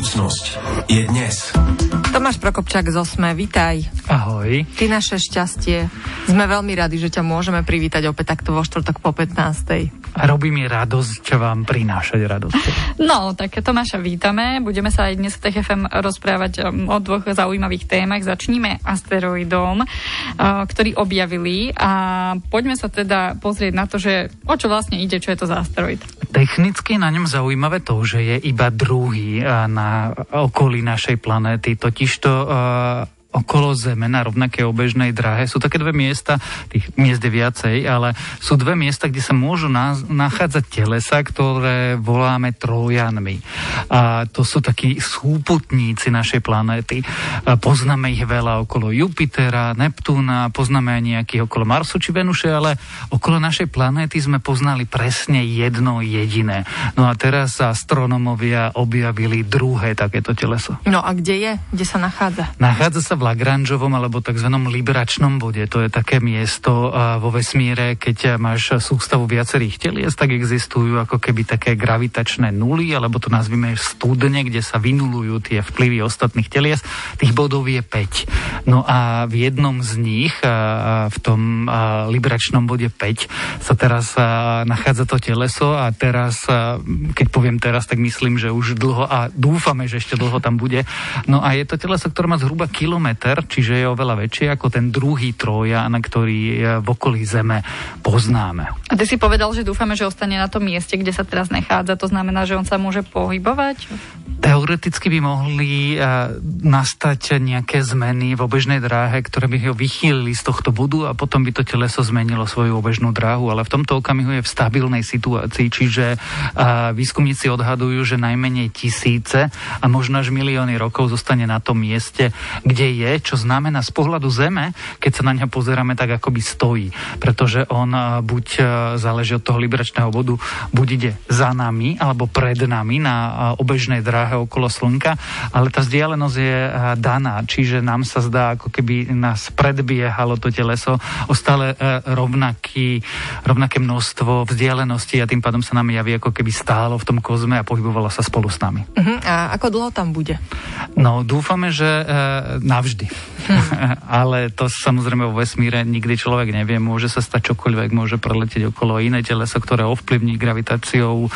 Budúcnosť je dnes. Tomáš Prokopčák z Osme, vitaj. Ahoj. Ty naše šťastie. Sme veľmi radi, že ťa môžeme privítať opäť takto vo štvrtok po 15. A robí mi radosť vám prinášať radosť. No, tak Tomáša vítame. Budeme sa aj dnes v TFM rozprávať um, o dvoch zaujímavých témach. Začníme asteroidom, uh, ktorý objavili a poďme sa teda pozrieť na to, že o čo vlastne ide, čo je to za asteroid. Technicky na ňom zaujímavé to, že je iba druhý uh, na okolí našej planéty. Totižto okolo Zeme na rovnakej obežnej dráhe. Sú také dve miesta, tých miest je viacej, ale sú dve miesta, kde sa môžu na, nachádzať telesa, ktoré voláme Trojanmi. A to sú takí súputníci našej planéty. A poznáme ich veľa okolo Jupitera, Neptúna, poznáme aj nejakých okolo Marsu či Venuše, ale okolo našej planéty sme poznali presne jedno jediné. No a teraz astronomovia objavili druhé takéto teleso. No a kde je? Kde sa nachádza? Nachádza sa v Lagrangeovom alebo tzv. libračnom bode. To je také miesto vo vesmíre, keď máš sústavu viacerých telies, tak existujú ako keby také gravitačné nuly, alebo to nazvime studne, kde sa vynulujú tie vplyvy ostatných telies. Tých bodov je 5. No a v jednom z nich, v tom libračnom bode 5, sa teraz nachádza to teleso a teraz, keď poviem teraz, tak myslím, že už dlho a dúfame, že ešte dlho tam bude. No a je to teleso, ktoré má zhruba kilometr čiže je oveľa väčšie ako ten druhý Trojan, ktorý v okolí Zeme poznáme. A ty si povedal, že dúfame, že ostane na tom mieste, kde sa teraz nachádza. To znamená, že on sa môže pohybovať? Teoreticky by mohli uh, nastať nejaké zmeny v obežnej dráhe, ktoré by ho vychýlili z tohto bodu a potom by to teleso zmenilo svoju obežnú dráhu, ale v tomto okamihu je v stabilnej situácii, čiže uh, výskumníci odhadujú, že najmenej tisíce a možno až milióny rokov zostane na tom mieste, kde je, čo znamená z pohľadu Zeme, keď sa na ňa pozeráme, tak akoby stojí. Pretože on buď záleží od toho liberačného bodu, buď ide za nami, alebo pred nami na obežnej dráhe okolo Slnka, ale tá vzdialenosť je daná, čiže nám sa zdá, ako keby nás predbiehalo to teleso o stále rovnaký, rovnaké množstvo vzdialenosti a tým pádom sa nám javí, ako keby stálo v tom kozme a pohybovalo sa spolu s nami. Uh-huh. A ako dlho tam bude? No, dúfame, že navždy navždy. Hm. Ale to samozrejme vo vesmíre nikdy človek nevie. Môže sa stať čokoľvek, môže preletieť okolo iné telesa, ktoré ovplyvní gravitáciou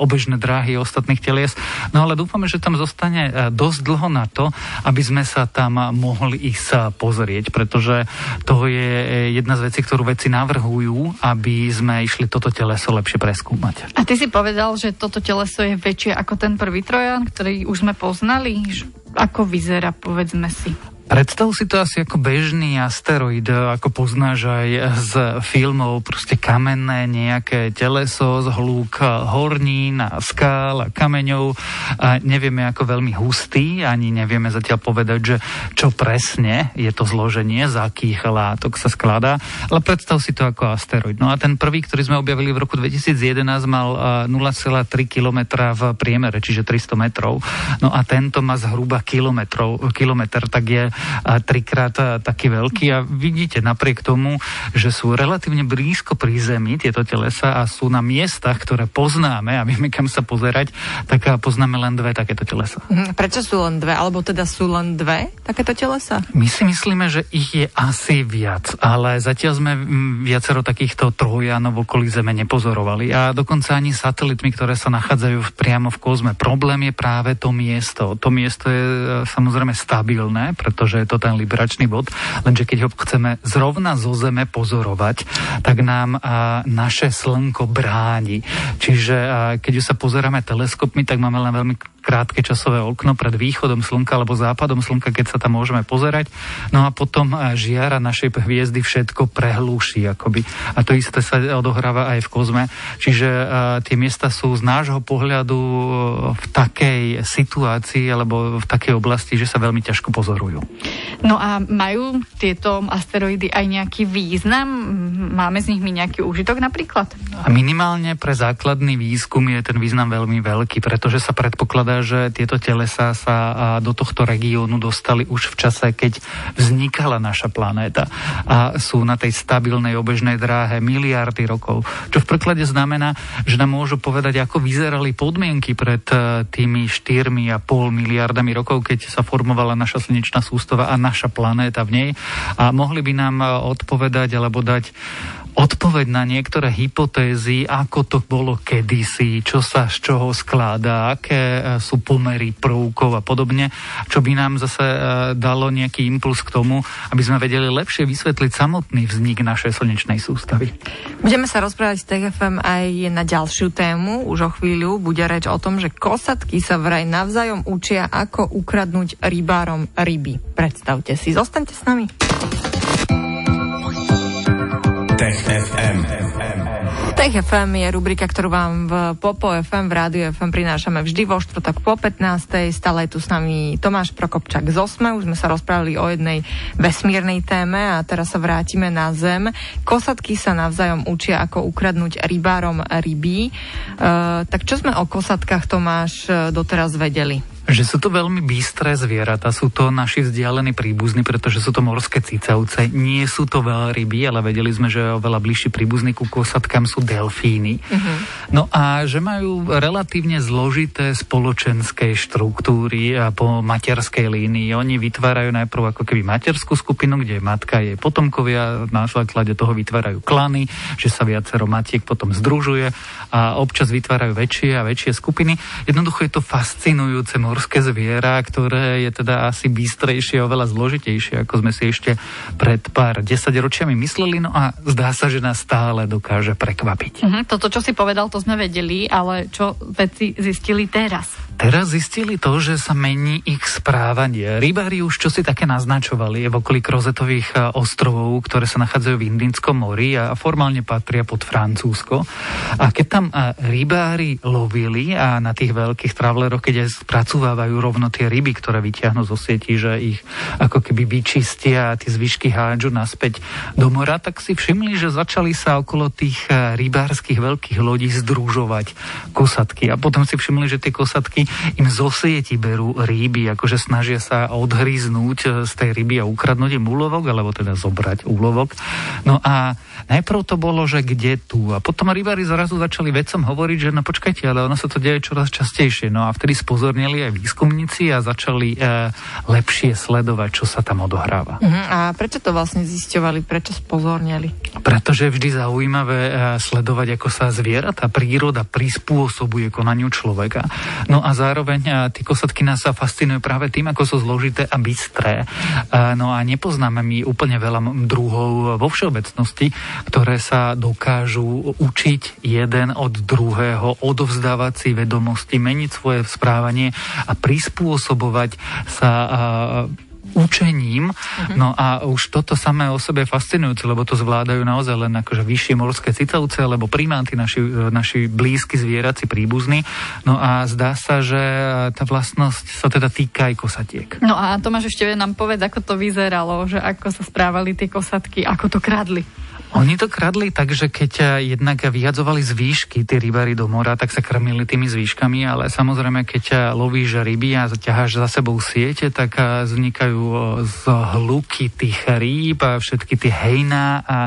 obežné dráhy ostatných telies. No ale dúfame, že tam zostane dosť dlho na to, aby sme sa tam mohli ísť pozrieť, pretože to je jedna z vecí, ktorú veci navrhujú, aby sme išli toto teleso lepšie preskúmať. A ty si povedal, že toto teleso je väčšie ako ten prvý Trojan, ktorý už sme poznali? Ako vyzerá, povedzme si? Predstav si to asi ako bežný asteroid, ako poznáš aj z filmov, proste kamenné nejaké teleso z hlúk hornín skál kameňov. A nevieme ako veľmi hustý, ani nevieme zatiaľ povedať, že čo presne je to zloženie, z akých látok sa skladá, ale predstav si to ako asteroid. No a ten prvý, ktorý sme objavili v roku 2011, mal 0,3 km v priemere, čiže 300 metrov. No a tento má zhruba kilometrov, kilometr, tak je trikrát taký veľký a vidíte napriek tomu, že sú relatívne blízko pri Zemi tieto telesa a sú na miestach, ktoré poznáme a vieme kam sa pozerať, tak poznáme len dve takéto telesa. Mhm, prečo sú len dve? Alebo teda sú len dve takéto telesa? My si myslíme, že ich je asi viac, ale zatiaľ sme viacero takýchto trojanov v okolí Zeme nepozorovali a dokonca ani satelitmi, ktoré sa nachádzajú priamo v kozme. Problém je práve to miesto. To miesto je e, samozrejme stabilné, pretože pretože je to ten liberačný bod, lenže keď ho chceme zrovna zo Zeme pozorovať, tak nám a, naše slnko bráni. Čiže a, keď sa pozeráme teleskopmi, tak máme len veľmi krátke časové okno pred východom slnka alebo západom slnka, keď sa tam môžeme pozerať. No a potom žiara našej hviezdy všetko prehlúši akoby. A to isté sa odohráva aj v kozme. Čiže tie miesta sú z nášho pohľadu v takej situácii alebo v takej oblasti, že sa veľmi ťažko pozorujú. No a majú tieto asteroidy aj nejaký význam? Máme z nich my nejaký úžitok napríklad? A minimálne pre základný výskum je ten význam veľmi veľký, pretože sa predpokladá, že tieto telesa sa do tohto regiónu dostali už v čase, keď vznikala naša planéta a sú na tej stabilnej obežnej dráhe miliardy rokov. Čo v preklade znamená, že nám môžu povedať, ako vyzerali podmienky pred e, tými 4,5 miliardami rokov, keď sa formovala naša slnečná sústava a naša planéta v nej. A mohli by nám e, odpovedať alebo dať odpoveď na niektoré hypotézy, ako to bolo kedysi, čo sa z čoho skláda, aké e, sú pomery prvkov a podobne, čo by nám zase e, dalo nejaký impuls k tomu, aby sme vedeli lepšie vysvetliť samotný vznik našej slnečnej sústavy. Budeme sa rozprávať s TFM aj na ďalšiu tému. Už o chvíľu bude reč o tom, že kosatky sa vraj navzájom učia, ako ukradnúť rybárom ryby. Predstavte si, zostaňte s nami. Tech FM. Tech FM je rubrika, ktorú vám v Popo FM, v Rádiu FM prinášame vždy vo štvrtok po 15. Stále je tu s nami Tomáš Prokopčak z Osme. Už sme sa rozprávali o jednej vesmírnej téme a teraz sa vrátime na Zem. Kosatky sa navzájom učia, ako ukradnúť rybárom ryby. E, tak čo sme o kosatkách, Tomáš, doteraz vedeli? Že sú to veľmi bystré zvieratá, sú to naši vzdialení príbuzní, pretože sú to morské cicavce. Nie sú to veľryby, ale vedeli sme, že oveľa bližší príbuzní ku kosatkám sú delfíny. Uh-huh. No a že majú relatívne zložité spoločenské štruktúry a po materskej línii. Oni vytvárajú najprv ako keby materskú skupinu, kde je matka, jej potomkovia, na základe toho vytvárajú klany, že sa viacero matiek potom združuje a občas vytvárajú väčšie a väčšie skupiny. Jednoducho je to fascinujúce morské zviera, ktoré je teda asi bystrejšie, oveľa zložitejšie, ako sme si ešte pred pár desaťročiami mysleli, no a zdá sa, že nás stále dokáže prekvapiť. Uh-huh, toto, čo si povedal, to sme vedeli, ale čo vedci zistili teraz? Teraz zistili to, že sa mení ich správanie. Rybári už čo si také naznačovali je v okolí krozetových e, ostrovov, ktoré sa nachádzajú v Indickom mori a formálne patria pod Francúzsko. A keď tam e, rybári lovili a na tých veľkých traveleroch, keď aj spracovávajú rovno tie ryby, ktoré vyťahnú zo sieti, že ich ako keby vyčistia a tie zvyšky hádžu naspäť do mora, tak si všimli, že začali sa okolo tých e, rybárskych veľkých lodí združovať kosatky. A potom si všimli, že tie kosatky im zo sieti berú ryby, akože snažia sa odhryznúť e, z tej ryby a ukradnúť im úlovok, alebo teda zobrať úlovok. No a najprv to bolo, že kde tu. A potom rybári zrazu začali vedcom hovoriť, že no počkajte, ale ono sa to deje čoraz častejšie. No a vtedy spozornili aj výskumníci a začali e, lepšie sledovať, čo sa tam odohráva. Uh-huh. A prečo to vlastne zisťovali? Prečo spozornili? Pretože je vždy zaujímavé e, sledovať, ako sa zvieratá príroda prispôsobuje konaniu človeka. No a zároveň tie kosatky nás sa fascinujú práve tým, ako sú zložité a bystré. No a nepoznáme my úplne veľa druhov vo všeobecnosti, ktoré sa dokážu učiť jeden od druhého, odovzdávať si vedomosti, meniť svoje správanie a prispôsobovať sa učením. Uh-huh. No a už toto samé o sebe je fascinujúce, lebo to zvládajú naozaj len akože vyššie morské cicavce alebo primáty, naši, naši blízky zvieraci príbuzní. No a zdá sa, že tá vlastnosť sa teda týka aj kosatiek. No a Tomáš ešte nám povedz, ako to vyzeralo, že ako sa správali tie kosatky, ako to kradli. Oni to kradli tak, že keď eh, jednak vyhadzovali z výšky tie rybári do mora, tak sa krmili tými zvýškami, ale samozrejme, keď eh, lovíš ryby a ťaháš za sebou siete, tak eh, vznikajú z hluky tých rýb a všetky tie hejná a,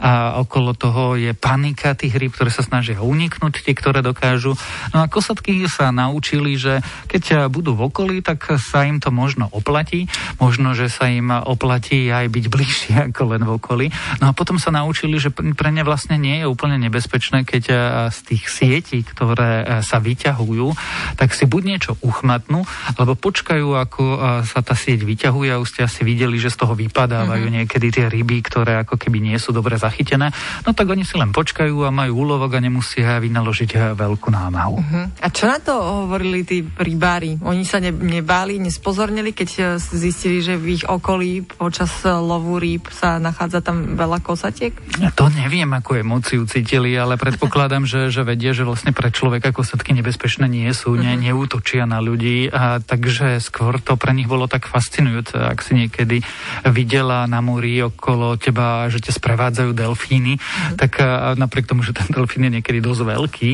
a okolo toho je panika tých rýb, ktoré sa snažia uniknúť, tie, ktoré dokážu. No a kosatky sa naučili, že keď budú v okolí, tak sa im to možno oplatí, možno, že sa im oplatí aj byť bližšie ako len v okolí. No a potom sa naučili naučili, že pre ne vlastne nie je úplne nebezpečné, keď e, z tých sietí, ktoré e, sa vyťahujú, tak si buď niečo uchmatnú, alebo počkajú, ako e, sa tá sieť vyťahuje a už ste asi videli, že z toho vypadávajú mm-hmm. niekedy tie ryby, ktoré ako keby nie sú dobre zachytené. No tak oni si len počkajú a majú úlovok a nemusia vynaložiť veľkú námahu. Mm-hmm. A čo na to hovorili tí rybári? Oni sa ne, nebáli, nespozornili, keď zistili, že v ich okolí počas lovu rýb sa nachádza tam veľa kosatiek? To neviem, ako emóciu cítili, ale predpokladám, že, že vedia, že vlastne pre človeka kosatky nebezpečné nie sú, ne, mhm. neútočia na ľudí, a takže skôr to pre nich bolo tak fascinujúce, Ak si niekedy videla na múri okolo teba, že ťa sprevádzajú delfíny, mm. tak napriek tomu, že ten delfín je niekedy dosť veľký,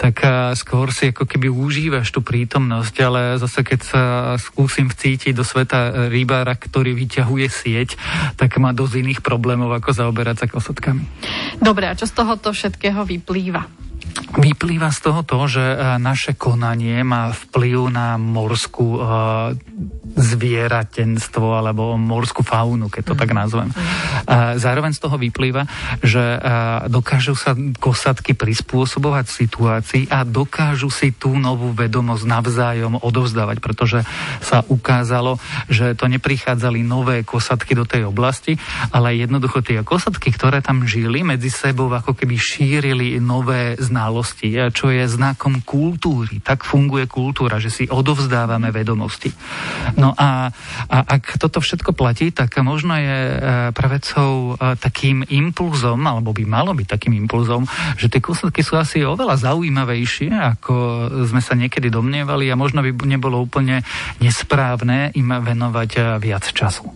tak skôr si ako keby užívaš tú prítomnosť, ale zase keď sa skúsim vcítiť do sveta rybára, ktorý vyťahuje sieť, tak má dosť iných problémov, ako zaoberať sa kosotkami. Dobre, a čo z tohoto všetkého vyplýva? Vyplýva z toho to, že e, naše konanie má vplyv na morskú uh, zvieratenstvo alebo morskú faunu, keď to mm. tak nazvem. Uh, zároveň z toho vyplýva, že dokážu sa kosatky prispôsobovať situácii a dokážu si tú novú vedomosť navzájom odovzdávať, pretože sa ukázalo, že to neprichádzali nové kosatky do tej oblasti, ale jednoducho tie kosatky, ktoré tam žili, medzi sebou ako keby šírili nové znalosti znalosti, čo je znakom kultúry. Tak funguje kultúra, že si odovzdávame vedomosti. No a, a ak toto všetko platí, tak možno je e, pravecou e, takým impulzom, alebo by malo byť takým impulzom, že tie kúsletky sú asi oveľa zaujímavejšie, ako sme sa niekedy domnievali a možno by nebolo úplne nesprávne im venovať e, viac času.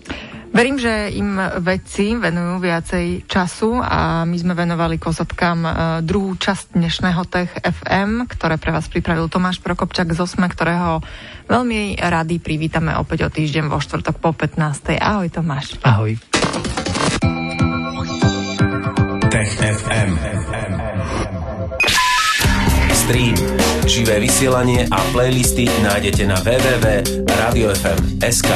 Verím, že im vedci venujú viacej času a my sme venovali kozatkám e, druhú časť dnešného Tech FM, ktoré pre vás pripravil Tomáš Prokopčak z Osme, ktorého veľmi rady privítame opäť o týždeň vo štvrtok po 15. Ahoj Tomáš. Ahoj. Tech FM. Stream, živé vysielanie a playlisty nájdete na www.radiofm.sk.